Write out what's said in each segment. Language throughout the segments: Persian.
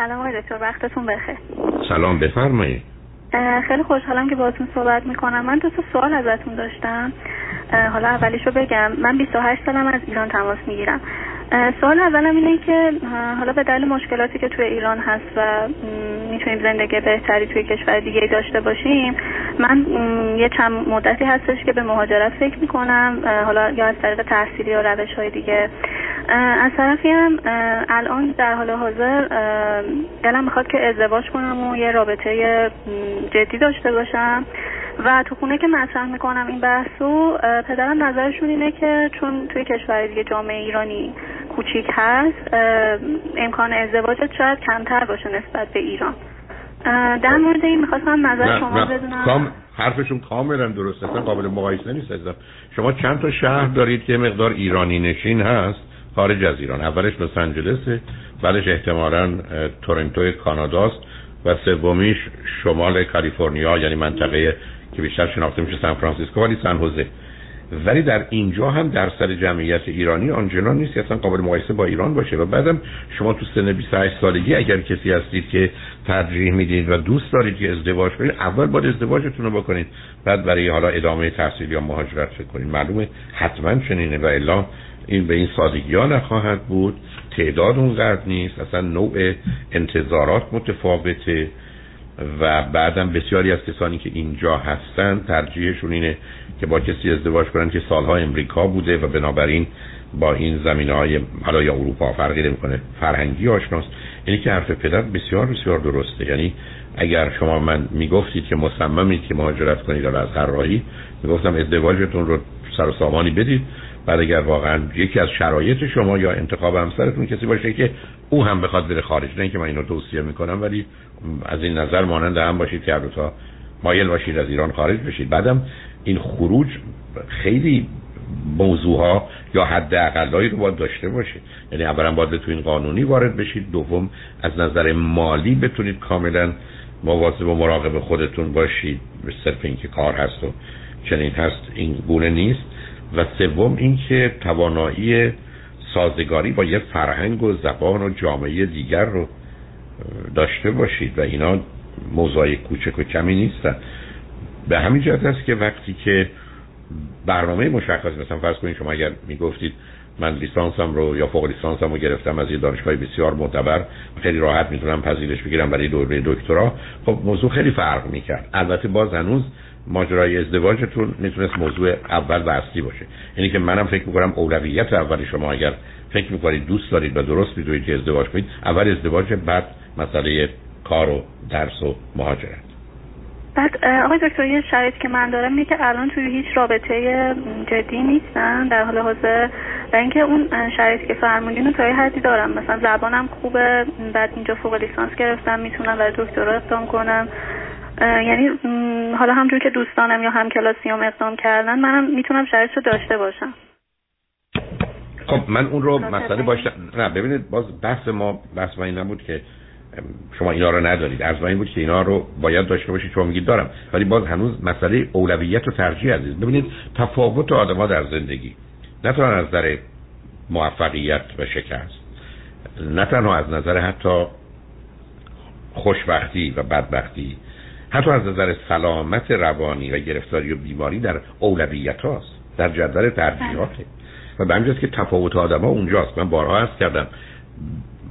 سلام آقای دکتر وقتتون بخیر. سلام بفرمایید. خیلی خوشحالم که باهاتون صحبت می‌کنم. من دو تا سوال ازتون داشتم. حالا اولیشو بگم. من 28 سالم از ایران تماس می‌گیرم. سوال اولم اینه که حالا به دلیل مشکلاتی که توی ایران هست و می‌تونیم زندگی بهتری توی کشور دیگه داشته باشیم من یه چند مدتی هستش که به مهاجرت فکر می‌کنم. حالا یا از طریق تحصیلی یا روش های دیگه. از طرفی هم الان در حال حاضر دلم می‌خواد که ازدواج کنم و یه رابطه جدی داشته باشم. و تو خونه که مطرح می‌کنم این بحثو پدرم نظرشون اینه که چون توی کشور دیگه جامعه ایرانی کوچیک هست امکان ازدواجت شاید کمتر باشه نسبت به ایران. در مورد این می‌خواستم نظر شما بدونم. کام حرفشون کاملا درست اصلا قابل مقایسه نیست. شما چند تا شهر دارید که مقدار ایرانی نشین هست؟ خارج از ایران. اولش لس آنجلسه بعدش احتمالا تورنتو کاناداست و سومیش شمال کالیفرنیا یعنی منطقه که بیشتر شناخته میشه سان فرانسیسکو ولی سن حوزه ولی در اینجا هم درصد جمعیت ایرانی آنچنان نیست که اصلا قابل مقایسه با ایران باشه. و بعدم شما تو سن 28 سالگی اگر کسی هستید که ترجیح می‌دید و دوست دارید که ازدواج کنید اول باید ازدواجتون رو بکنید. بعد برای حالا ادامه تحصیل یا مهاجرت فکر کنید. معلومه حتما چنینه و الا این به این سادگی ها نخواهد بود. تعداد اونقدر نیست. اصلا نوع انتظارات متفاوته و بعدم بسیاری از کسانی که اینجا هستن ترجیحشون اینه که با کسی ازدواج کنن که سالها امریکا بوده و بنابراین با این زمینه های حالا یا اروپا فرقی نمی‌کنه. فرهنگی آشناست اینی که حرف پدر بسیار بسیار درسته. یعنی اگر شما من می‌گفتید که مصممید که مهاجرت کنید از هر راهی می‌گفتم ازدواجتون رو سر و سامانی بدید. بعد اگر واقعا یکی از شرایط شما یا انتخاب همسرتون کسی باشه که او هم بخواد بره خارج نه اینکه من اینو توصیه می‌کنم ولی از این نظر مانند هم باشید که تا مایل باشید از ایران خارج بشید. بعدم این خروج خیلی موضوع ها یا حد اقلایی رو باید داشته باشه یعنی اولا باید بتونید قانونی وارد بشید دوم از نظر مالی بتونید کاملا مواظب و مراقب خودتون باشید. به صرف اینکه کار هست و چنین هست این گونه نیست. و سوم اینکه توانایی سازگاری با یه فرهنگ و زبان و جامعه دیگر رو داشته باشید و اینا موضوع کوچک و کمی نیستن. به همین جهت است که وقتی که برنامه مشخص مثلا فرض کنید شما اگر می‌گفتید من لیسانسم رو یا فوق لیسانسم رو گرفتم از یه دانشگاه بسیار معتبر خیلی راحت می‌تونم پذیرش بگیرم برای دوره دکترا خب موضوع خیلی فرق می‌کرد. البته باز هنوز ماجرای ازدواجتون می‌تونست موضوع اول و اصلی باشه. یعنی که منم فکر می‌کنم اولویت اول شما اگر فکر می‌کنید دوست دارید و درست می‌دونید که ازدواج کنید اول ازدواج بعد مسئله کار و درس و مهاجرت. بعد آقای دکتر یه شرایطی که من دارم اینه که الان توی هیچ رابطه جدی نیستن در حال حاضر. و اینکه اون شرایطی که فرمودین رو تا یه حدی دارم. مثلا زبانم خوبه بعد اینجا فوق لیسانس گرفتم می‌تونم برای دکترا اقدام کنم. یعنی حالا همجور که دوستانم یا هم کلاسیام اقدام کردن منم می‌تونم شرایط رو داشته باشم. خب من اون رو مسئله باشه نه ببینید باز بحث ما بحث ما این نبود که شما اینا رو ندارید. از این بود که اینا رو باید داشته باشید شما میگید دارم. ولی باز هنوز مسئله اولویت و ترجیح عزیز. ببینید تفاوت آدما در زندگی. نه تنها از نظر موفقیت و شکست. نه تنها از نظر حتی خوشبختی و بدبختی. حتی از نظر سلامت روانی و گرفتاری و بیماری در اولویت هاست در جدول ترجیحاته و به همجاست که تفاوت آدم ها اونجاست. من بارها هست کردم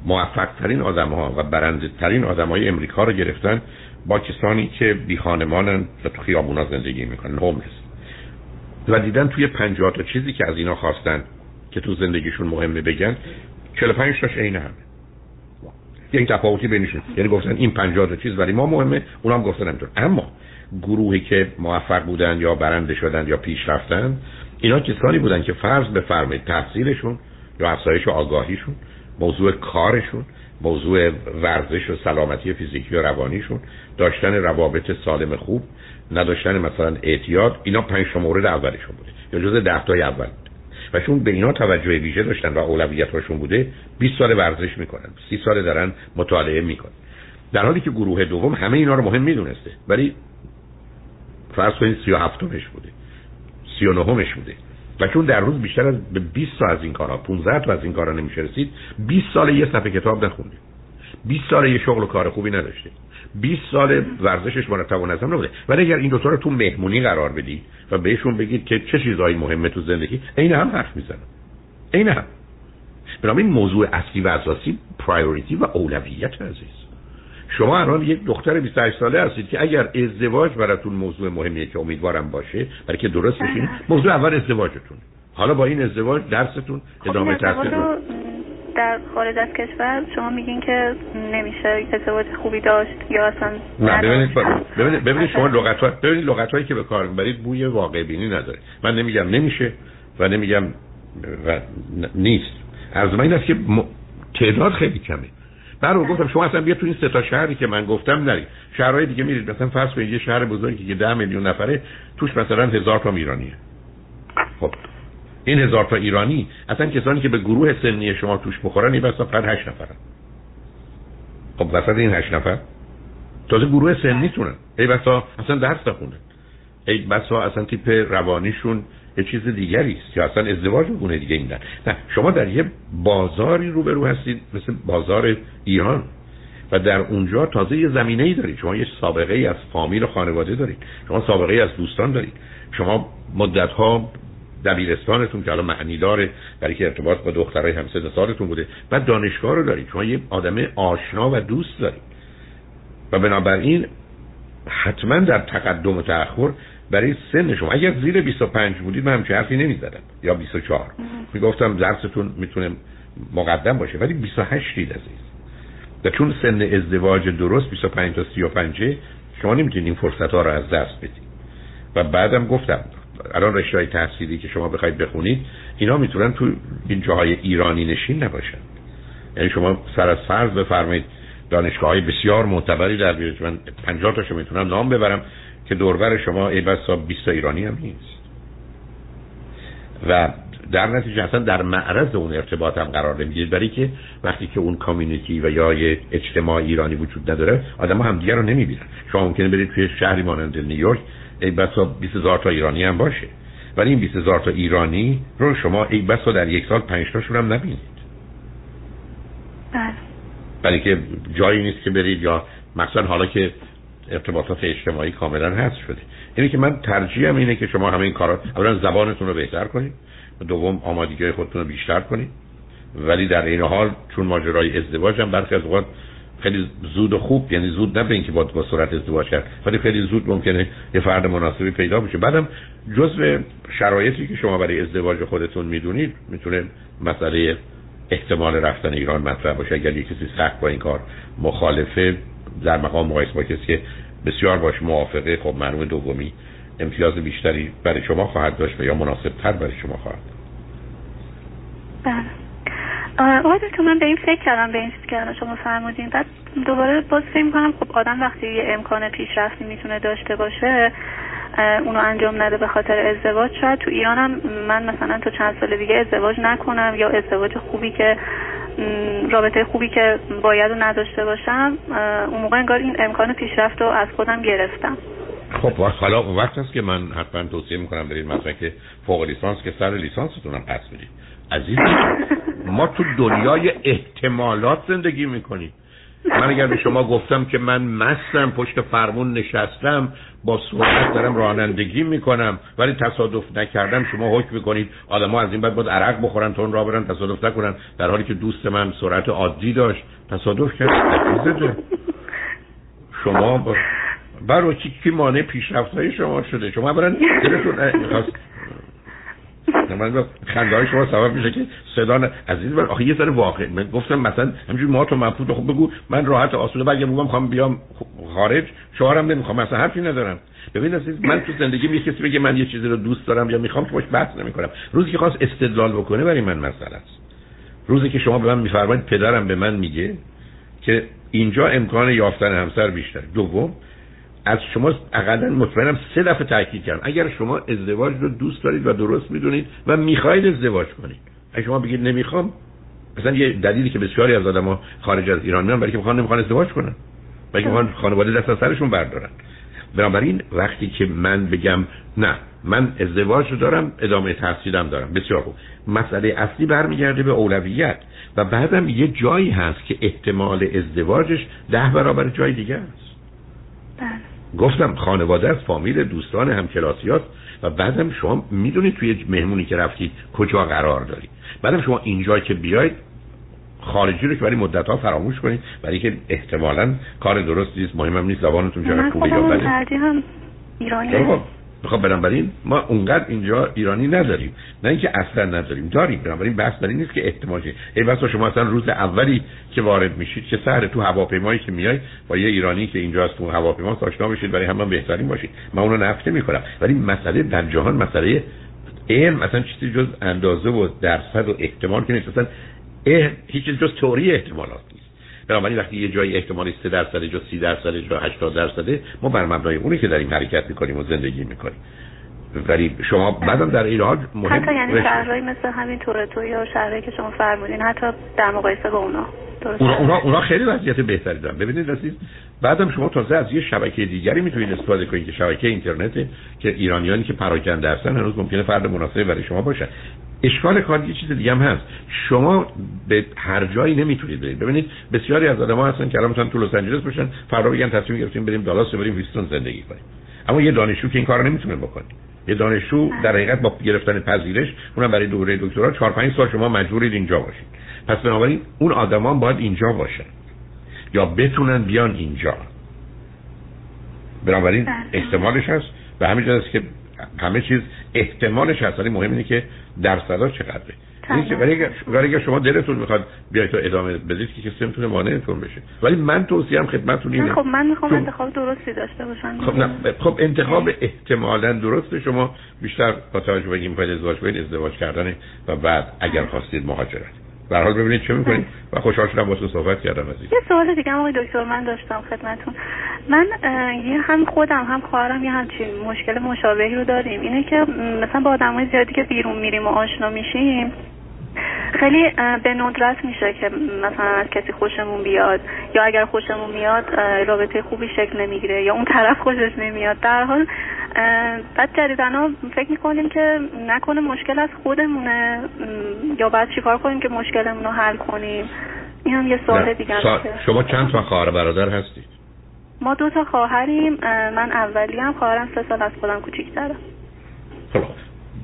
موفق ترین آدم ها و برنده ترین آدم های امریکا رو گرفتن با کسانی که بی خانمانن و تو خیابونا زندگی می‌کنن هوملس و دیدن توی پنجاه تا چیزی که از اینا خواستن که تو زندگیشون مهمه بگن 45 تاش عین همه. یعنی تفاوتی بینشون. یعنی گفتن این 50 تا چیز برای ما مهمه اونا هم گفتن همینطور. اما گروهی که موفق بودن یا برنده شدن یا پیش رفتن اینا کسانی بودن که فرض بفرمایید تحصیلشون یا افزایش آگاهیشون موضوع کارشون موضوع ورزش و سلامتی فیزیکی و روانیشون داشتن روابط سالم خوب نداشتن مثلا اعتیاد اینا پنج مورد اولشون بوده. یا جز ده تای اول. و چون به اینا توجه ویژه داشتن و اولویتاشون بوده 20 سال ورزش می‌کنن 30 سال دارن مطالعه می‌کنن. در حالی که گروه دوم همه اینا رو مهم می‌دونسته ولی فرض کنید 37 مش بوده 39 مش بوده. و چون در روز بیشتر از به 20 تا از این کارها 15 تا از این کارها نمیشه رسید 20 سال یه صفحه کتاب نخونده. 20 سال یه شغل و کار خوبی نداشته. 20 سال ورزشش مرتب و نظم نبوده. ولی اگر این دوتا رو تو مهمونی قرار بدی و بهشون بگید که چه چیزهایی مهمه تو زندگی عین هم حرف می‌زنن. عین هم. بنابراین موضوع اصلی و اساسی پرایوریتی و اولویت عزیز. شما الان یک دختر 28 ساله هستید که اگر ازدواج براتون موضوع مهمیه که امیدوارم باشه برای که درست بشین موضوع اول ازدواجتون. حالا با این ازدواج درستون خب ادامه تحصیل در خارج از کشور شما میگین که نمیشه ازدواج خوبی داشت یا اصلا نه ببینید ببینید ببینید شما لغت ها ببینید لغت هایی که به کار می‌برید بوی واقع بینی نداره. من نمیگم نمیشه و نمیگم و نیست. از من این است که تعداد خیلی کمه. برای گفتم شما اصلا بیا تو این سه تا شهری که من گفتم نری شهرهای دیگه میرید. مثلا فرض کنید یه شهر بزرگی که ده میلیون نفره توش مثلا هزار تا ایرانیه. خب. این هزار تا ایرانی اصلا کسانی که به گروه سنی شما توش بخورن این بسا فقط هشت نفرن. خب وسط این هشت نفر تازه گروه سنیتونن ای بسا اصلا درس نخونن ای بسا اصلا تیپ روانیشون یه چیز دیگری است یا اصلا ازدواج گونه دیگه این نه شما در یه بازاری روبرو هستید مثل بازار ایران و در اونجا تازه یه زمینه ای دارید. شما یه سابقه ای از فامیل و خانواده دارید. شما سابقه ای از دوستان دارید. شما مدت ها دبیرستانتون که حالا معنی داره برای که ارتباط با دخترای همسن سالتون بوده. و دانشگاه رو دارید. شما یه آدم آشنا و دوست دارید. و بنابراین حتما در تقدم و تأخر برای سن شما. اگر زیر 25 بودید من همچه حرفی نمی‌زدم. یا 24 می‌گفتم درستون می‌تونه مقدم باشه. ولی 28 دید عزیز. و چون سن ازدواج درست 25 تا 35 شما نمی‌تونید این فرصت ها رو از دست بدید. و بعدم گفتم الان رشته های تحصیلی که شما بخواید بخونید اینا می‌تونن تو این جاهای ایرانی نشین نباشن. یعنی شما سر از فرض بفرمایید دانشگاه های بسیار معتبری در بیارید. من 50 تاشو می‌تونم نام ببرم که دوربر شما ای بسا 20 ایرانی هم نیست. و در نتیجه اصلا در معرض اون ارتباط هم قرار نمی‌گیرید. برای که وقتی که اون کامیونیتی و یا یه اجتماع ایرانی وجود نداره آدم ها همدیگه رو نمی‌بینن. شما ممکنه برید توی شهری مانند نیویورک ای بسا 20 هزار تا ایرانی هم باشه. ولی این 20 هزار تا ایرانی رو شما ای بسا در یک سال 5 تاشون هم نبینید. بله. برای که جایی نیست که برید یا مثلا حالا که ارتباطات اجتماعی کاملا هست شده. اینه که من ترجیحم اینه که شما همه این کارا اولا زبانتون رو بهتر کنید. و دوم آمادگی خودتون رو بیشتر کنید. ولی در این حال چون ماجرای ازدواج هم برخی از اوقات خیلی زود و خوب یعنی زود نه اینکه با با سرعت ازدواج کرد ولی خیلی زود ممکنه یه فرد مناسبی پیدا بشه. بعدم جزء شرایطی که شما برای ازدواج خودتون می‌دونید می‌تونه مسئله احتمال رفتن ایران مطرح باشه. اگر یه کسی سخت با این کار مخالفه در مقام مقایسه با کسی که بسیار باش موافقه خب معلوم دومی امتیاز بیشتری برای شما خواهد داشت یا مناسب تر برای شما خواهد بله. آقای تو من به این فکر کردم به این چیزی که شما فرمودین. بعد دوباره باز فکر می‌کنم خب آدم وقتی یه امکان پیشرفتی می‌تونه داشته باشه اونو انجام نده به خاطر ازدواج شاید تو ایرانم من مثلا تا چند سال دیگه ازدواج نکنم یا ازدواج خوبی که رابطه خوبی که باید و نداشته باشم اون موقع انگار این امکان پیشرفت رو از خودم گرفتم. خب حالا وقت است که من حتما توصیه می‌کنم برید مثلا که فوق لیسانس که سر لیسانستون هم پس بدید. عزیز ما تو دنیای احتمالات زندگی می‌کنیم. من اگر به شما گفتم که من مستم پشت فرمون نشستم با سرعت دارم رانندگی می‌کنم ولی تصادف نکردم شما حکم می‌کنید آدم ها از این بعد باید عرق بخورن تا اون را برن تصادف نکنن. در حالی که دوست من سرعت عادی داشت تصادف کرد. شما با برای چی کی مانع پیشرفت های شما شده؟ شما برن من خنده های شما سبب میشه که صدا عزیز من آخه یه ذره واقع من گفتم مثلا همینجوری ما تو منفوت خب بگو من راحت آسوده بگم می‌خوام بیام خارج شوهرم نمی‌خوام مثلا حرفی ندارم. ببین عزیز من تو زندگی می کسی بگه من یه چیزی رو دوست دارم یا می‌خوام که باش بحث نمی‌کنم. روزی که خواست استدلال بکنه برای من مسئله است. روزی که شما به من میفرمایید پدرم به من میگه که اینجا امکان یافتن همسر بیشتر دوم از شما اقلا مطمئنم سه دفعه تاکید کردم. اگر شما ازدواج رو دوست دارید و درست می‌دونید و می‌خواهید ازدواج کنید. اگه شما بگید نمی‌خوام مثلا یه دلیلی که بسیاری از آدم‌ها خارج از ایران میان برای که می‌خوان نمی‌خوان ازدواج کنن. برای که می‌خوان خانواده دست از سرشون بردارن. بنابراین وقتی که من بگم نه من ازدواج رو دارم ادامه تحصیلم دارم. بسیار خوب. مسئله اصلی برمیگرده به اولویت. و بعدم یه جایی هست که احتمال ازدواجش ده برابر جای دیگه است. بله. گفتم خانواده از فامیل دوستان همکلاسیات و بعدم شما می‌دونید توی مهمونی که رفتید کجا قرار دارید بعدم شما اینجا که بیاید خارجی رو که برای مدت ها فراموش کنید برای که احتمالا کار درستی است مهمم نیست زبانتون چقدر خوبه یا بده. هم ایرانی خب بنابراین ما اونقدر اینجا ایرانی نداریم. نه اینکه اصلا نداریم. داریم بنابراین بحث در نیست که احتماجه ای بس شما اصلا روز اولی که وارد میشید که سهر تو هواپیمایی که میای با یه ایرانی که اینجا از تو هواپیما آشنا بشید برای همه بهترین باشید. من اونو نفته می‌کنم ولی مسئله در جهان مسئله علم مثلا چیزی جز اندازه و درصد و احتمال که نیست. اصلا هیچ جز تئوری احتمالات نیست بنابراین وقتی یه جایی احتمالی 3 درصد جز 30 درصد جز 80 درصده ما بر مبنای اونی که داریم حرکت می‌کنیم و زندگی می‌کنیم. ولی شما بعدم در این حال مهم حتی یعنی شهرهایی مثل همین تورنتو یا شهرهایی که شما فرمودین حتی در مقایسه با اونا اونا, اونا, اونا خیلی وضعیت بهتری دارن. ببینید عزیز بعدم شما تازه از یه شبکه دیگری می‌تونید استفاده کنید که شبکه اینترنت که ایرانیانی که پراکنده هستن هنوز ممکنه فرد مناسبی برای شما باشن اشکال کار یه چیز دیگه هم هست. شما به هر جایی نمی‌تونید برید. ببینید بسیاری از آدم‌ها هستن که الان مثلا تو لس آنجلس باشن فردا بگن تصمیم گرفتیم بریم دالاس بریم ویستون زندگی کنیم. اما یه دانشجو که این کارو نمی‌تونه بکنه. یه دانشجو در حقیقت با گرفتن پذیرش اونم برای دوره دکترا 4 5 سال شما مجبورید اینجا باشید. پس بنابراین اون آدما باید اینجا باشن. یا بتونن بیان اینجا. بنابراین بله. احتمالش هست. و همین است که همه چیز احتمالش هست ولی مهم اینه که درصدا چقدره. ولی اگر شما دلتون می‌خواد بیاید تو ادامه بدید که کسی نمی‌تونه مانعتون بشه. ولی من توصیهم خدمتتون اینه. خب من می‌خوام انتخاب درستی داشته باشم. خب نه خب انتخاب احتمالا درست شما بیشتر با توجه به اینکه ازدواج کنید ازدواج کردن و بعد اگر خواستید مهاجرت. به حال ببینید چه می‌کنید و خوشحال شدم باهاتون صحبت کردم از یه سوال دیگه آقای دکتر من داشتم خدمتون من یه هم خودم هم خواهرم یه همچین مشکل مشابهی رو داریم. اینه که مثلا با آدمای زیادی که بیرون میریم و آشنا میشیم خیلی به ندرت میشه که مثلا از کسی خوشمون بیاد یا اگر خوشمون میاد رابطه خوبی شکل نمی‌گیره یا اون طرف خوشش نمیاد. در حال بعد جدیدنا فکر می‌کنیم که نکنه مشکل از خودمونه. یا بعد چیکار کنیم که مشکلمون رو حل کنیم؟ این هم یه سوال دیگه سا... شما چند تا خواهر برادر هستید؟ ما دو تا خواهریم. من اولی هم خواهرم سه سال از خودم کوچیک‌تره خب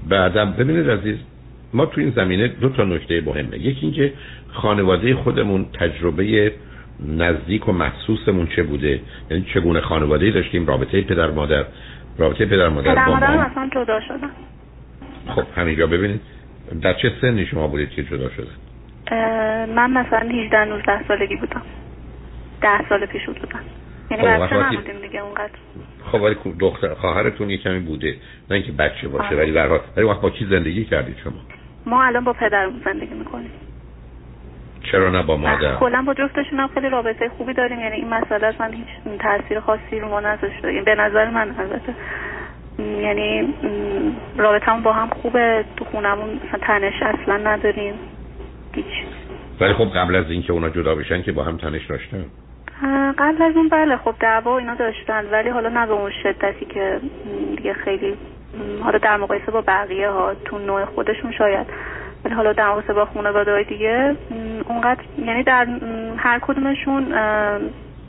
بعدم ببینید عزیز ما تو این زمینه دو تا نکته مهمه یکی اینکه خانواده خودمون تجربه نزدیک و محسوسمون چه بوده؟ یعنی چگونه خانواده داشتیم؟ رابطه پدر مادر رابطه پدر مادر پدر مادر اصلا جدا شدن. خب همینجا ببینید. در چه سنی شما بودید که جدا شده من مثلا 18 19 سالگی بودم. 10 سال پیش بودم یعنی خب بچه نبودیم دیگه اونقدر. خب ولی دختر خواهرتون یه کمی بوده. نه اینکه بچه باشه آره. ولی به ولی وقت با کی زندگی کردید شما؟ ما الان با پدرمون زندگی می‌کنیم. چرا نه با مادر؟ کلا با جفتشون هم خیلی رابطه خوبی داریم. یعنی این مسئله اصلا هیچ تاثیر خاصی رو ما نذاشته یعنی به نظر من البته. یعنی رابطه با هم خوبه. تو خونمون مثلا تنش اصلا نداریم. هیچ. ولی خب قبل از اینکه اونا جدا بشن که با هم تنش داشتن؟ قبل از اون بله خب دعوا اینا داشتن. ولی حالا نه به اون شدتی که دیگه خیلی حالا در مقایسه با بقیه ها تو نوع خودشون شاید. ولی حالا در مقایسه با خانواده های دیگه اونقدر یعنی در هر کدومشون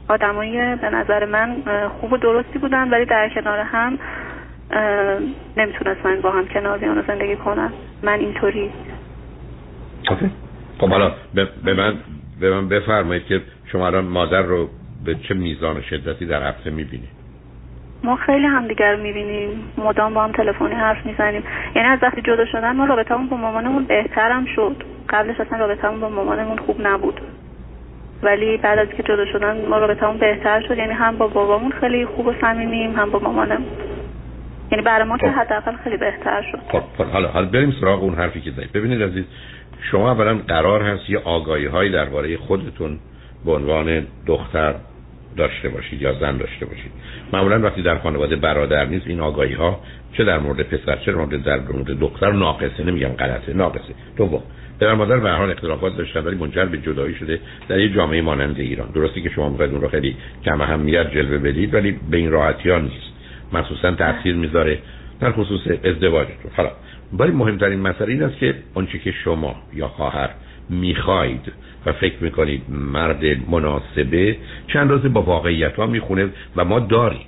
آدمایی به نظر من خوب و درستی بودن ولی در کنار هم نمی‌تونستن با هم کنار بیان زندگی کنن. من اینطوری. خب حالا به من به من بفرمایید که شما الان مادر رو به چه میزان شدتی در هفته می‌بینید ما خیلی همدیگر رو می‌بینیم. مدام با هم تلفنی حرف می‌زنیم. یعنی از وقتی جدا شدن ما رابطمون با مامانمون بهترم شد. قبلش اصلا رابطمون با مامانمون خوب نبود. ولی بعد از که جدا شدن ما رابطمون بهتر شد. یعنی هم با بابامون خیلی خوب و صمیمیم هم با مامانم. یعنی برای ما که خب. حداقل خیلی بهتر شد. خب, خب، حالا حالا بریم سراغ اون حرفی که زدید. ببینید عزیز شما اولا قرار هست یه آگاهی هایی درباره خودتون به عنوان دختر داشته باشید یا زن داشته باشید. معمولا وقتی در خانواده برادر نیست این آگاهی ها چه در مورد پسر چه در مورد در مورد دختر ناقصه نمیگم غلطه ناقصه. دوم در مادر به حال اختلافات داشتن ولی منجر به جدایی شده در یه جامعه مانند ایران. درستی که شما می‌خواید اون رو خیلی کم اهمیت جلوه بدید ولی به این راحتی ها نیست. مخصوصا تاثیر می‌ذاره در خصوص ازدواجتون. حالا ولی مهمترین مسئله این است که آنچه که شما یا خواهر می‌خواید و فکر می‌کنید مرد مناسبه چند روز با واقعیت ها می‌خونه و ما داریم.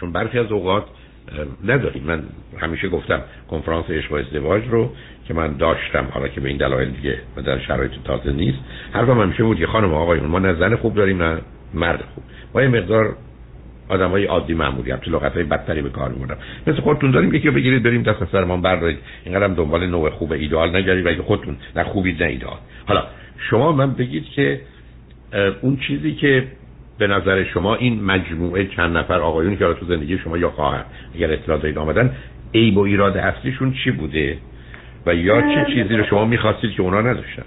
چون برخی از اوقات نداریم. من همیشه گفتم کنفرانس عشق و ازدواج رو که من داشتم حالا که به این دلایل دیگه و در شرایط تازه نیست. هر همیشه بود که خانم آقایون ما نه زن خوب داریم نه مرد خوب. ما یه مقدار آدم های عادی معمولی هم تو لغت های بدتری به کار میبردم مثل خودتون داریم یکی رو بگیرید بریم دست سرمان بردارید. اینقدر دنبال نوع خوب ایدئال نگرید و خودتون نه خوبی نه ایدئال. حالا شما من بگید که اون چیزی که به نظر شما این مجموعه چند نفر آقایونی که تو زندگی شما یا خواهر اگر اطلاع دارید آمدن عیب و ایراد اصلیشون چی بوده؟ و یا چه چیزی رو شما می‌خواستید که اونا نداشتن؟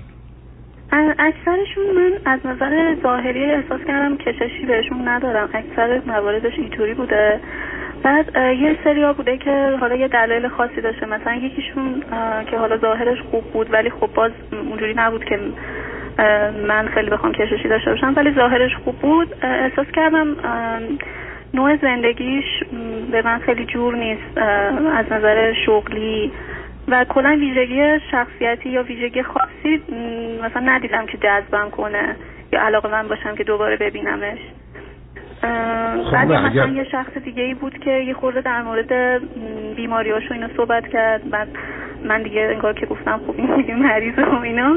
اکثرشون من از نظر ظاهری احساس کردم کششی بهشون ندارم. اکثر مواردش اینطوری بوده. بعد یه سریا بوده که حالا یه دلیل خاصی داشته. مثلا یکیشون که حالا ظاهرش خوب بود ولی خب باز اونجوری نبود که من خیلی بخوام کششی داشته باشم. ولی ظاهرش خوب بود. احساس کردم نوع زندگیش به من خیلی جور نیست از نظر شغلی. و کلا ویژگی شخصیتی یا ویژگی خاصی مثلا ندیدم که جذبم کنه یا علاقه من باشم که دوباره ببینمش. خب بعد مثلا یه شخص دیگه ای بود که یه خورده در مورد بیماریاشو اینو صحبت کرد بعد من دیگه انگار که گفتم خب این مریض و اینا.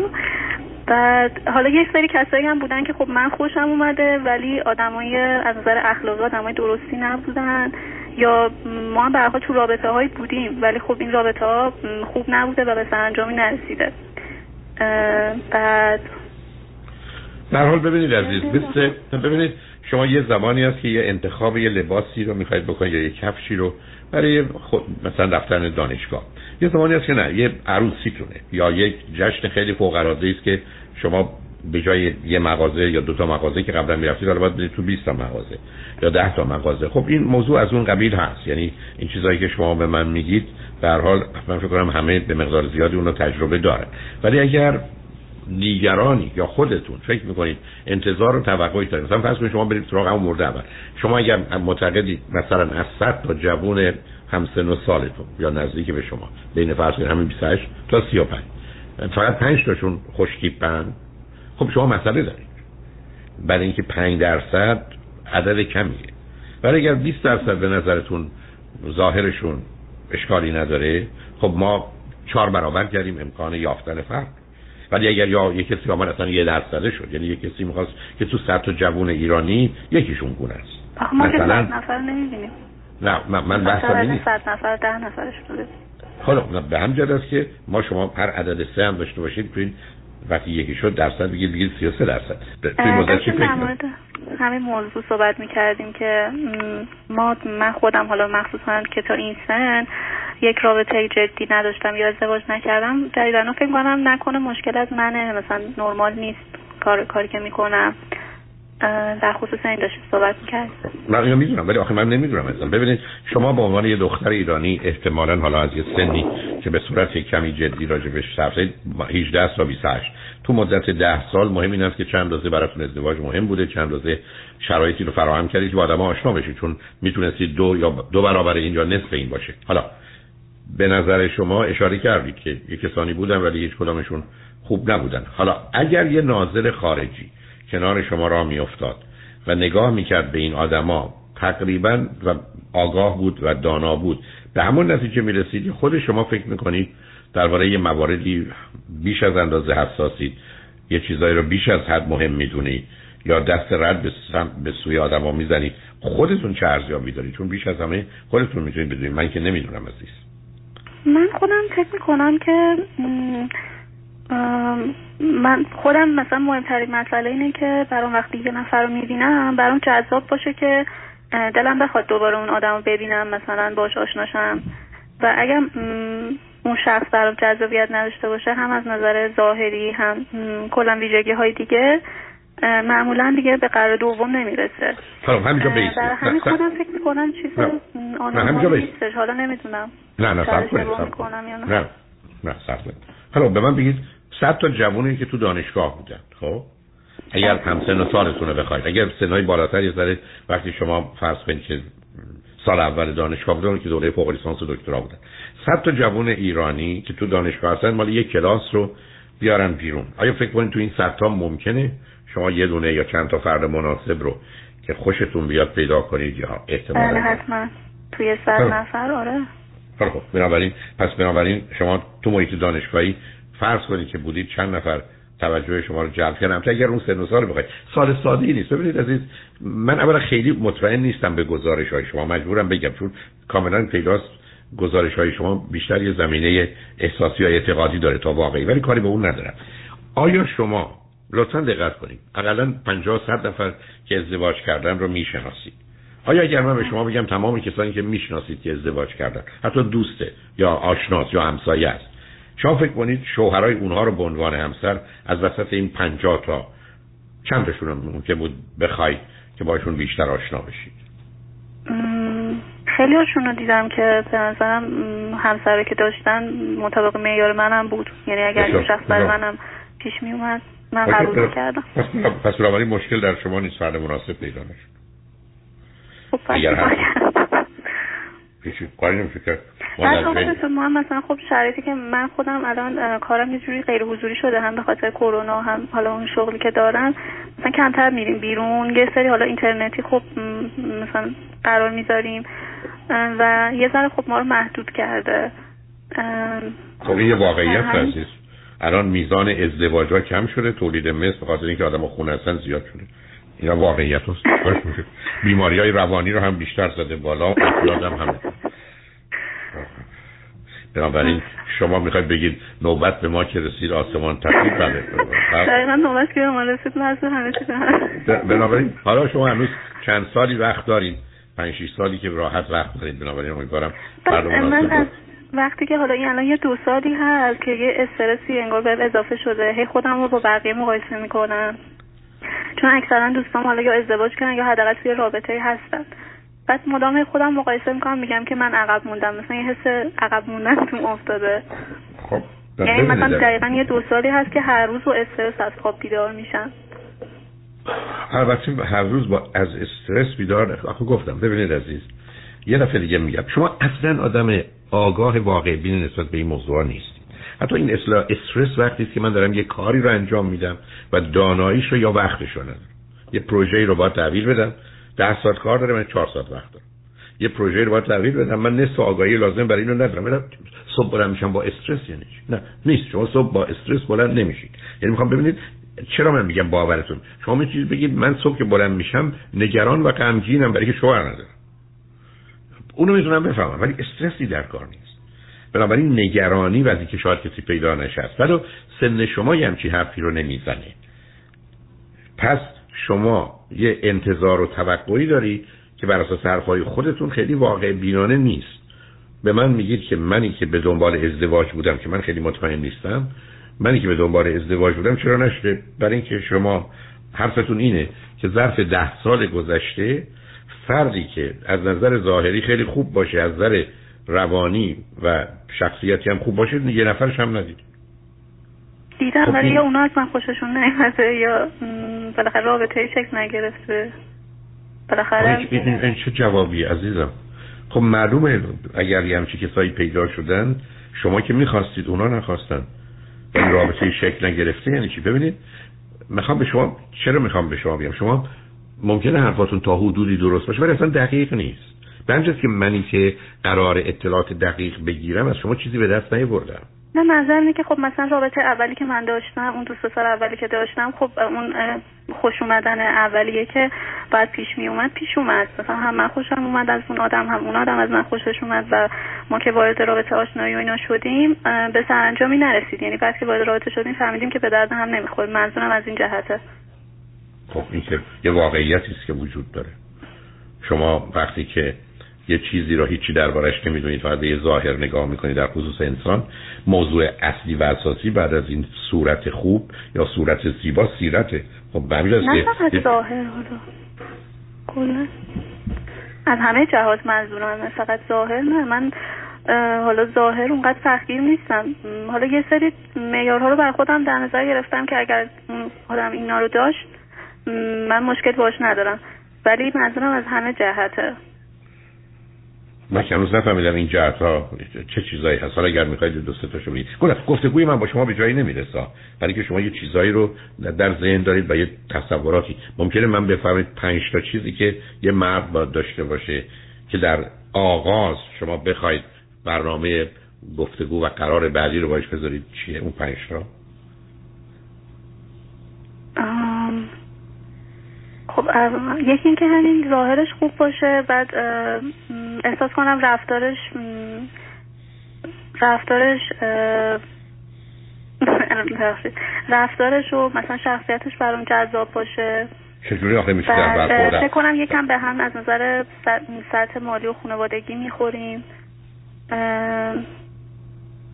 بعد حالا یه سری کسایی هم بودن که خب من خوشم اومده ولی آدمای از نظر اخلاقی آدمای درستی نبودن. یا ما هم برخواه تو رابطه هایی بودیم ولی خب این رابطه ها خوب نبوده و به سرانجامی نرسیده. بعد. در حال ببینید عزیز ببینید شما یه زمانی هست که یه انتخاب یه لباسی رو می‌خواید بکنید یا یه کفشی رو برای خود مثلا رفتن دانشگاه. یه زمانی هست که نه یه عروسیتونه یا یک جشن خیلی فوق العاده است که شما به جای یه مغازه یا دو تا مغازه که قبلا می‌رفتید حالا باید تو 20 تا مغازه یا 10 تا مغازه. خب این موضوع از اون قبیل هست. یعنی این چیزایی که شما به من میگید در حال من فکر کنم همه به مقدار زیادی اون رو تجربه داره. ولی اگر دیگرانی یا خودتون فکر می‌کنید انتظار و توقعی دارید مثلا فرض کنید شما برید سراغ همون مورد اول. شما اگر معتقدید مثلا از 100 تا جوون همسن و سالتون یا نزدیک به شما بین فرض کنید همین 28 تا 35 فقط 5 تاشون خوشتیپن خب شما مسئله دارید. برای اینکه 5 درصد عدد کمیه. ولی اگر 20 درصد به نظرتون ظاهرشون اشکالی نداره. خب ما چهار برابر کردیم امکان یافتن فرق ولی اگر یا یک کسی آمد اصلا یه درصده شد یعنی یک کسی می‌خواست که تو صد تا جوون ایرانی یکیشون گونه است. مثلا نفر نمی‌بینیم. نه من, من صد نفر ده نفرش بوده حالا به همجد است که ما شما هر عدد سه هم داشته باشید تو این وقتی یکی شد درصد بگید بگید 33 درصد. توی مدت چی فکر همین موضوع صحبت می‌کردیم که ما من خودم حالا مخصوصا که تا این سن یک رابطه جدی نداشتم یا ازدواج نکردم جدیدن فکر کنم نکنه مشکل از منه مثلا نرمال نیست کار کاری که می‌کنم. در خصوص این داشت صحبت می‌کرد من می‌دونم ولی آخه من نمی‌دونم ازم ببینید شما به عنوان یه دختر ایرانی احتمالا حالا از یه سنی که به صورت کمی جدی راجبش صرف 18 تا 28 تو مدت 10 سال مهم این است که چند روزه براتون ازدواج مهم بوده چند روزه شرایطی رو فراهم کردید که با آدم آشنا بشید چون می‌تونستید دو یا دو برابر اینجا نصف این باشه. حالا به نظر شما اشاره کردید که یه کسانی بودن ولی هیچ کدامشون خوب نبودن. حالا اگر یه ناظر خارجی کنار شما را میافتاد و نگاه می‌کرد به این آدما. تقریبا و آگاه بود و دانا بود. به همون نتیجه می‌رسید. خود شما فکر می‌کنید درباره یه مواردی بیش از اندازه حساسید. یه چیزایی رو بیش از حد مهم می‌دونید. یا دست رد به, به سوی آدما می‌زنید. خودتون چه ارزیابی دارید؟ چون بیش از همه خودتون می‌تونید بدونید. من که نمی‌دونم عزیز. من خودم فکر می‌کنم که من خودم مثلا مهمترین مسئله اینه که برام وقتی یه نفر رو می‌بینم برام جذاب باشه که دلم بخواد دوباره اون آدم رو ببینم مثلا باش آشناشم و اگر اون شخص برام جذابیت نداشته باشه هم از نظر ظاهری هم کلا ویژگی های دیگه معمولا دیگه به قرار دوم نمی‌رسه. خب همینجا بیست در همین خودم فکر می‌کنم چیز آنها نیستش. حالا نمی‌دونم. نه نه سب کنید نه. نه سب کنید. حالا به من بگید صد تا جوونی که تو دانشگاه بودن. خب؟ اگر هم سن و سالتون رو بخواید. اگر سنهای بالاتر یه ذره وقتی شما فرض کنید که سال اول دانشگاه بودن که دوره فوق لیسانس و دکترا بودن. صد تا جوون ایرانی که تو دانشگاه هستن مال یک کلاس رو بیارن بیرون. آیا فکر کنید تو این صد تا ممکنه شما یه دونه یا چند تا فرد مناسب رو که خوشتون بیاد پیدا کنید یا احتمال بله حتما. توی صد خب. نفر آره. خب. بنابراین پس بنابراین شما تو محیط دانشگاهی فرض کنید که بودید چند نفر توجه شما رو جلب کردم اگر اون سن و سال بخواید سال ساده ای نیست. ببینید عزیز من اولا خیلی مطمئن نیستم به گزارش های شما. مجبورم بگم چون کاملا پیداست. گزارش های شما بیشتر یه زمینه احساسی یا اعتقادی داره تا واقعی ولی کاری به اون ندارم. آیا شما لطفا دقت کنید اقلا 50 صد نفر که ازدواج کردن رو می‌شناسید؟ آیا اگر من به شما بگم تمام کسانی که می‌شناسید که ازدواج کردن حتی دوسته یا آشناس یا همسایه است شما فکر کنید شوهرای اونها رو به عنوان همسر از وسط این 50 تا چند تاشون ممکن بود بخواید که باشون بیشتر آشنا بشید خیلی هاشون رو دیدم که به نظرم م، همسره که داشتن مطابق معیار منم بود یعنی اگر این شخص برای. منم پیش می اومد من قبول می‌کردم پس بنابراین مشکل در شما نیست فرد مناسب پیدا نشد خب اگر. کنم؟ هیچ کاری نمیشه کرد ما هم مثلا خب شرایطی که من خودم الان کارم یه جوری غیر حضوری شده هم به خاطر کرونا هم حالا اون شغلی که دارم مثلا کمتر میریم بیرون. یه سری حالا اینترنتی خب مثلا قرار می‌ذاریم. و یه ذره خب ما رو محدود کرده. خب یه واقعیت. عزیز. الان میزان ازدواج ها کم شده تولید مثل خاطر اینکه آدم خونه هستن زیاد شده. اینا واقعیت هست بیماری های روانی رو هم بیشتر زده بالا افراد هم. همه بنابراین شما می‌خواید بگید نوبت به ما که رسید آسمان تقریب بله. دقیقا نوبت که به ما رسید همه بنابراین حالا شما هنوز چند سالی وقت دارید پنج شیش سالی که راحت وقت دارید بنابراین امیدوارم فرد من وقتی که حالا الان یه دو سالی هست که یه استرسی انگار بهم اضافه شده هی خودم رو با بقیه مقایسه می‌کنم. چون اکثرا دوستام حالا یا ازدواج کردن یا حداقل توی رابطه هستن. بعد مدام خودم مقایسه می‌کنم میگم که من عقب موندم. مثلا یه حس عقب موندن تو افتاده. خب یعنی مثلا دقیقا یه دو سالی هست که هر روز با استرس از خواب بیدار میشم. البته هر روز با از استرس بیدار آخه گفتم ببینید عزیز یه دفعه دیگه میگم شما اصلا آدم آگاه واقع بین نسبت به این موضوع نیستید. حتی این اصلاح استرس وقتی است که من دارم یه کاری رو انجام میدم و داناییش رو یا وقتش رو ندارم. یه پروژه رو باید تحویل بدم. ده ساعت کار دارم من چهار ساعت وقت دارم. یه پروژه رو باید تحویل بدم. من نصف آگاهی لازم برای اینو ندارم. من صبح بلند میشم با استرس یعنی چی؟ نه نیست. شما صبح با استرس بلند نمیشید. یعنی می‌خوام ببینید چرا من میگم باورتون. شما می چیز بگید من صبح که بلند میشم نگران و غمگینم برای که شوهر ندارم. اونو می‌تونم بفهمم ولی استرسی در کار نیست. بنابراین نگرانی وقتی که شاید کسی پیدا نشست. ولی سن شما یه همچی حرفی رو نمی‌زنه. پس شما یه انتظار و توقعی داری که بر اساس حرفای خودتون خیلی واقع بینانه نیست. به من میگید که منی که به دنبال ازدواج بودم که من خیلی مطمئن نیستم. منی که به دنبال ازدواج بودم چرا نشده؟ برای اینکه شما حرفتون اینه که ظرف ده سال گذشته فردی که از نظر ظاهری خیلی خوب باشه از نظر روانی و شخصیتی هم خوب باشه یه نفرش هم ندید. دیدم خب ولی این- یا اونا از من خوششون نیومده یا بالاخره رابطه شکل نگرفته. بالاخره این, چه جوابی عزیزم؟ خب معلومه اگر یه همچی کسایی پیدا شدن شما که می‌خواستید اونا نخواستن. این رابطه شکل نگرفته یعنی چی؟ ببینید می‌خوام به شما چرا می‌خوام به شما بگم؟ شما ممکنه حرفاتون تا حدودی درست باشه ولی اصلا دقیق نیست. به که منی که قرار اطلاعات دقیق بگیرم از شما چیزی به دست نیاوردم. نه منظر اینه که خب مثلا رابطه اولی که من داشتم اون دوست پسر اولی که داشتم خب اون خوش اومدن اولیه که بعد پیش می اومد پیش اومد. مثلا هم من خوشم اومد از اون آدم هم اون آدم از من خوشش اومد و ما که وارد رابطه آشنایی و اینا شدیم به سرانجامی نرسید. یعنی بعد که وارد رابطه شدیم فهمیدیم که به درد هم نمی‌خورد. منظورم از این جهته. خب این که یه واقعیتی است که وجود داره. شما وقتی که یه چیزی را هیچی دربارش نمی‌دونید فقط به یه ظاهر نگاه می‌کنید در خصوص انسان. موضوع اصلی و اساسی بعد از این صورت خوب یا صورت زیبا سیرته خب به نه فقط ظاهر حالا. از همه جهات منظورم فقط ظاهر نه. من حالا ظاهر اونقدر سختگیر نیستم. حالا یه سری معیارها رو بر خودم در نظر گرفتم که اگر آدم اینا رو داشت من مشکل باش ندارم. ولی منظورم از همه جهته. من که هنوز نفهمیدم این جهت ها چه چیزایی هست. حالا اگر می‌خواید دو سه تاشو بگید. گفتگوی من با شما به جایی نمی‌رسه. برای که شما یه چیزایی رو در ذهن دارید و یه تصوراتی. ممکنه من بفهمید پنج تا چیزی که یه مرد باید داشته باشه که در آغاز شما بخواید برنامه گفتگو و قرار بعدی رو باش بذارید. چیه اون پنج تا؟ خب یکی اینکه همین ظاهرش خوب باشه بعد احساس کنم رفتارش رفتارش رفتارش و مثلا شخصیتش برام جذاب باشه. چجوری آخه میشه فکر کنم یکم به هم از نظر سطح مالی و خانوادگی می‌خوریم.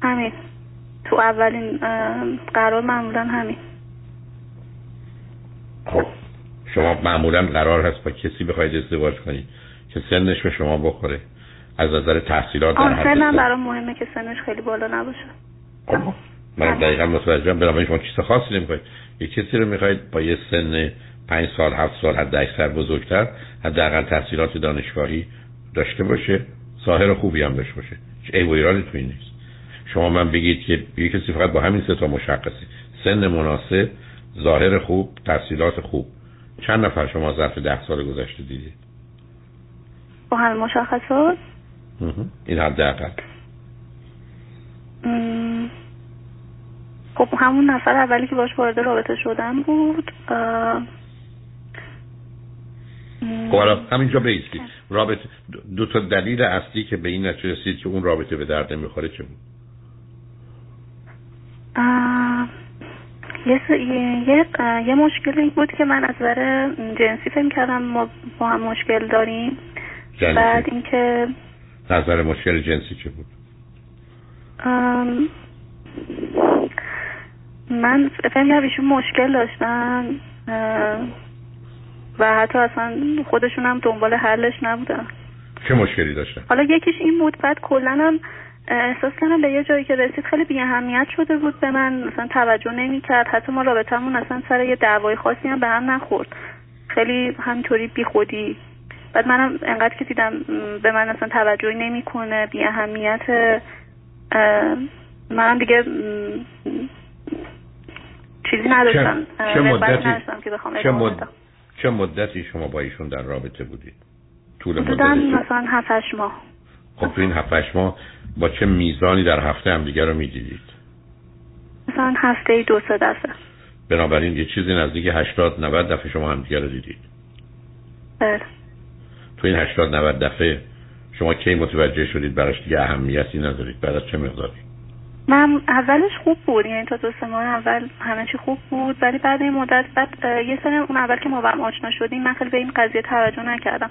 همین. تو اولین قرار معمولا همین. خب. شما معمولا قرار هست با کسی بخواید ازدواج کنید که سنش به شما بخوره. از نظر تحصیلات در سنم برام مهمه که سنش خیلی بالا نباشه. خب من دقیقا متوجهم. بنابراین شما چیز خاصی نمی‌خواید. یه کسی رو می‌خواید با یه سن پنج سال هفت سال حد اکثر بزرگتر حداقل تحصیلات دانشگاهی داشته باشه. ظاهر خوبی هم داشته باشه. چه و ایرانی توی نیست. شما من بگید که یه کسی فقط با همین سه تا مشخصی سن مناسب ظاهر خوب تحصیلات خوب. چند نفر شما ظرف ده سال گذشته دیدید؟ با همین مشخصات این حد دقیقا خب همون نفر اولی که باش وارد رابطه شدن بود خب حالا همینجا بیستی رابطه دو تا دلیل اصلی که به این نتیجه رسید که اون رابطه به درد نمی‌خوره چه بود؟ یه, یه, یه مشکلی بود که من از نظر جنسی فکر کردم ما با هم مشکل داریم. جنسی. بعد اینکه نظر مشکل جنسی چه بود؟ من فکر کردم ایشون مشکل داشتن و حتی اصلا خودشون هم دنبال حلش نبودن. چه مشکلی داشتن؟ حالا یکیش این بود بعد کلا هم احساس کردم به یه جایی که رسید خیلی بی اهمیت شده بود به من مثلا توجه نمی کرد حتی ما رابطمون اصلا سر یه دعوای خاصی هم به هم نخورد. خیلی همینطوری بی خودی بعد منم انقدر که دیدم به من اصلا توجهی نمی‌کنه بی اهمیت منم دیگه چیزی نداشتم. چه مدتی که چه, مد... چه مدتی شما با ایشون در رابطه بودید؟ طول مدت مثلا هفتش ماه. خب تو این هفتش ماه با چه میزانی در هفته هم دیگر رو می‌دیدید؟ مثلا هفته دو سه دفعه. بنابراین یه چیزی نزدیک هشتاد 90 دفعه شما هم دیگر رو دیدید. بله. تو این هشتاد 90 دفعه شما کی متوجه شدید براش دیگه اهمیتی ندارید؟ بعد از چه مقداری؟ من اولش خوب بود. یعنی تا دو سه ماه اول همه چی خوب بود. ولی بعد این مدت بعد یه سر اون اول که ما با آشنا شدیم من خیلی به این قضیه توجه نکردم.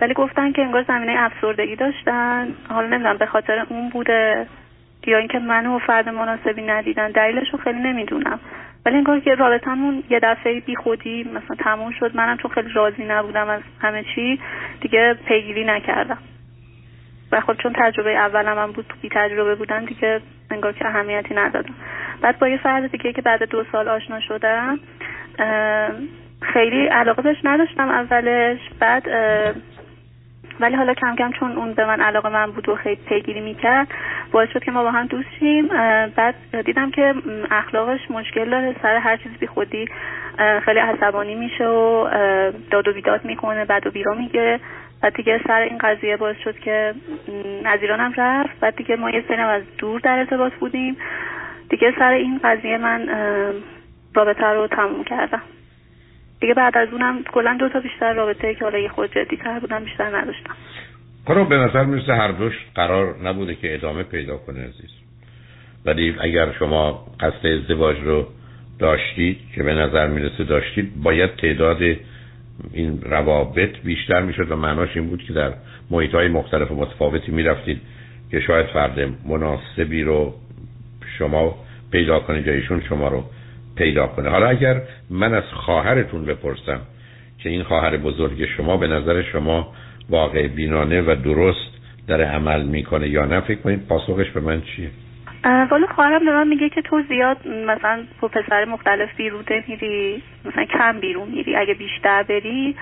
ولی گفتن که انگار زمینه افسردگی داشتن. حالا نمی‌دونم به خاطر اون بوده یا اینکه منو فرد مناسبی ندیدن. دلیلش رو خیلی نمی‌دونم. ولی انگار که رابطمون یه دفعه بی خودی مثلا تموم شد. منم چون خیلی راضی نبودم از همه چی دیگه پیگیری نکردم. و خب چون تجربه اولم هم بود بی تجربه بودن دیگه انگار که اهمیتی ندادم. بعد با یه فرد دیگه که بعد دو سال آشنا شدم خیلی علاقه بهش نداشتم اولش بعد ولی حالا کم کم چون اون به من علاقه من بود و خیلی پیگیری می‌کرد باعث شد که ما با هم دوست شیم. بعد دیدم که اخلاقش مشکل داره سر هر چیزی بی خودی خیلی عصبانی میشه و داد و بیداد می‌کنه بعد و بیرا میگه. بعد دیگه سر این قضیه باعث شد که نظیرانم رفت بعد دیگه ما یه سنم از دور در ارتباط بودیم. دیگه سر این قضیه من رابطه رو تموم کردم. دیگه بعد از اونم کلا دو تا بیشتر رابطه که حالا یه خود جدی تر بودم بیشتر نداشتم. خب به نظر می‌رسه هر دوش قرار نبوده که ادامه پیدا کنه عزیز. ولی اگر شما قصد ازدواج رو داشتید که به نظر می‌رسه داشتید باید تعداد این روابط بیشتر می‌شد و معناش این بود که در محیط های مختلف و متفاوتی می‌رفتید که شاید فرد مناسبی رو شما پیدا کنید یا ایشون شما رو پیدا کنه. حالا اگر من از خواهرتون بپرسم که این خواهر بزرگ شما به نظر شما واقع بینانه و درست داره عمل می‌کنه یا نه فکر کنید پاسخش به من چیه؟ والا خواهرم به من میگه که تو زیاد مثلا با پسر مختلف بیرون میری مثلا کم بیرون میری. اگه بیشتر بری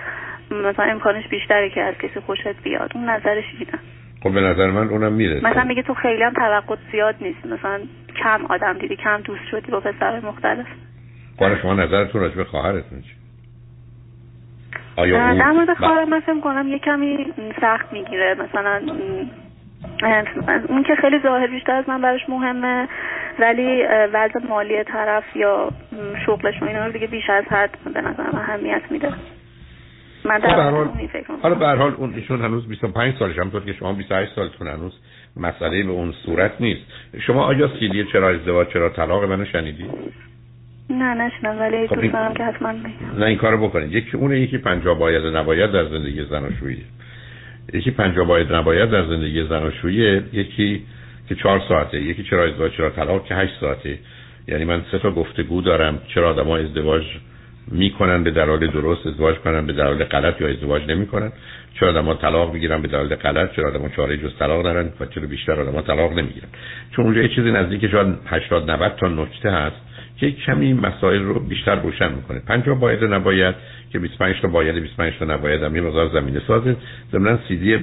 مثلا امکانش بیشتره که از کسی خوشت بیاد. اون نظرش اینه خب به نظر من اونم میره مثلا میگه تو خیلی هم توقع زیاد نیست. مثلا کم آدم دیدی کم دوست شدی با پسر مختلف. خواهر شما نظرتون راجع به خواهرتون چی؟ آیا در مورد خواهرم من فکر کنم یه کمی سخت می‌گیره. مثلا اون که خیلی ظاهر بیشتر از من براش مهمه ولی وضع مالی طرف یا شغلش و اینا رو دیگه بیش از حد به نظر من اهمیت میده. من در حال حالا به حال اون ایشون هنوز 25 سالش هم که شما 28 سالتون هنوز مسئله به اون صورت نیست. شما آیا سیدی چرا ازدواج چرا طلاق منو شنیدی؟ نه نشنم ولی خب دوست دارم که حتما بگم. نه این کارو بکنید. یکی اونه یکی 50 باید و نباید در زندگی زناشویی یکی 50 باید نباید در زندگی زناشویی یکی که چهار ساعته یکی چرا ازدواج چرا طلاق که هشت ساعته. یعنی من سه تا گفتگو دارم چرا آدما ازدواج می‌کنن به دلایل درست ازدواج کنن به دلایل غلط یا ازدواج نمی‌کنن. چرا آدما طلاق می‌گیرن به دلایل غلط چرا آدما چاره جز طلاق دارن و چرا بیشتر آدما طلاق نمی‌گیرن. چون اونجا یه چیزی نزدیک شاید 80 90 تا نکته هست. که کمی مسائل رو بیشتر روشن می‌کنه. 50 باید و نباید که 25 تا باید 25 تا نباید هم یه مقدار زمینه سازه. ضمن سیدی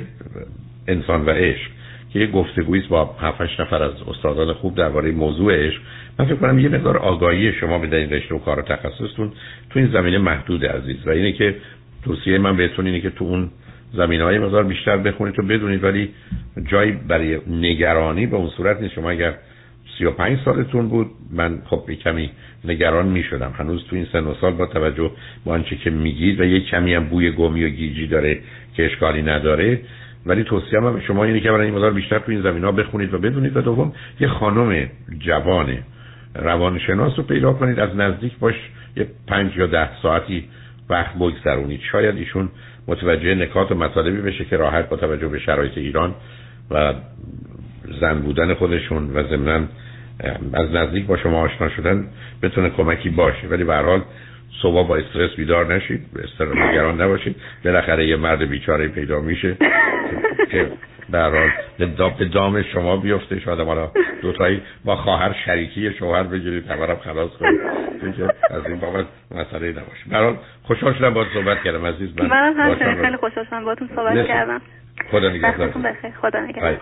انسان و عشق که یه گفتگویی با 7 نفر از استادان خوب درباره موضوع عشق. من فکر کنم یه مقدار آگاهی شما به این رشته و کار و تخصصتون تو این زمینه محدود عزیز. و اینه که توصیه من بهتون اینه که تو اون زمینه های مقدار بیشتر بخونید و بدونید ولی جایی برای نگرانی به اون صورت نیست. شما اگر 35 سالتون بود. من خب یه کمی نگران می شدم هنوز تو این سن و سال با توجه به آنچه که میگید و یه کمی هم بوی گمی و گیجی داره که اشکالی نداره. ولی توصیه هم شما اینه که برای این مقدار بیشتر تو این زمین ها بخونید و بدونید. و دوم یه خانم جوان روانشناس رو پیدا کنید. از نزدیک باش یه پنج یا ده ساعتی وقت بگذرونید. شاید ایشون متوجه نکات و مطالبی بشه که راحت با توجه به شرایط ایران و زن بودن خودشون و ضمنا از نزدیک با شما آشنا شدن بتونه کمکی باشه. ولی به حال صبح با استرس بیدار نشید. استرس نگران نباشید. بالاخره یه مرد بیچاره پیدا میشه که در حال به دام شما بیفته. شاید حالا دوتایی با خواهر شریکی شوهر بگیرید. همه خلاص کنید. از این بابت مسئله نباشه. برحال خوشحال شدم باید صحبت کردم عزیز. من منم خیلی خوشحال شدم باهاتون صحبت کردم. خدا نگهدار. خدا نگهدار.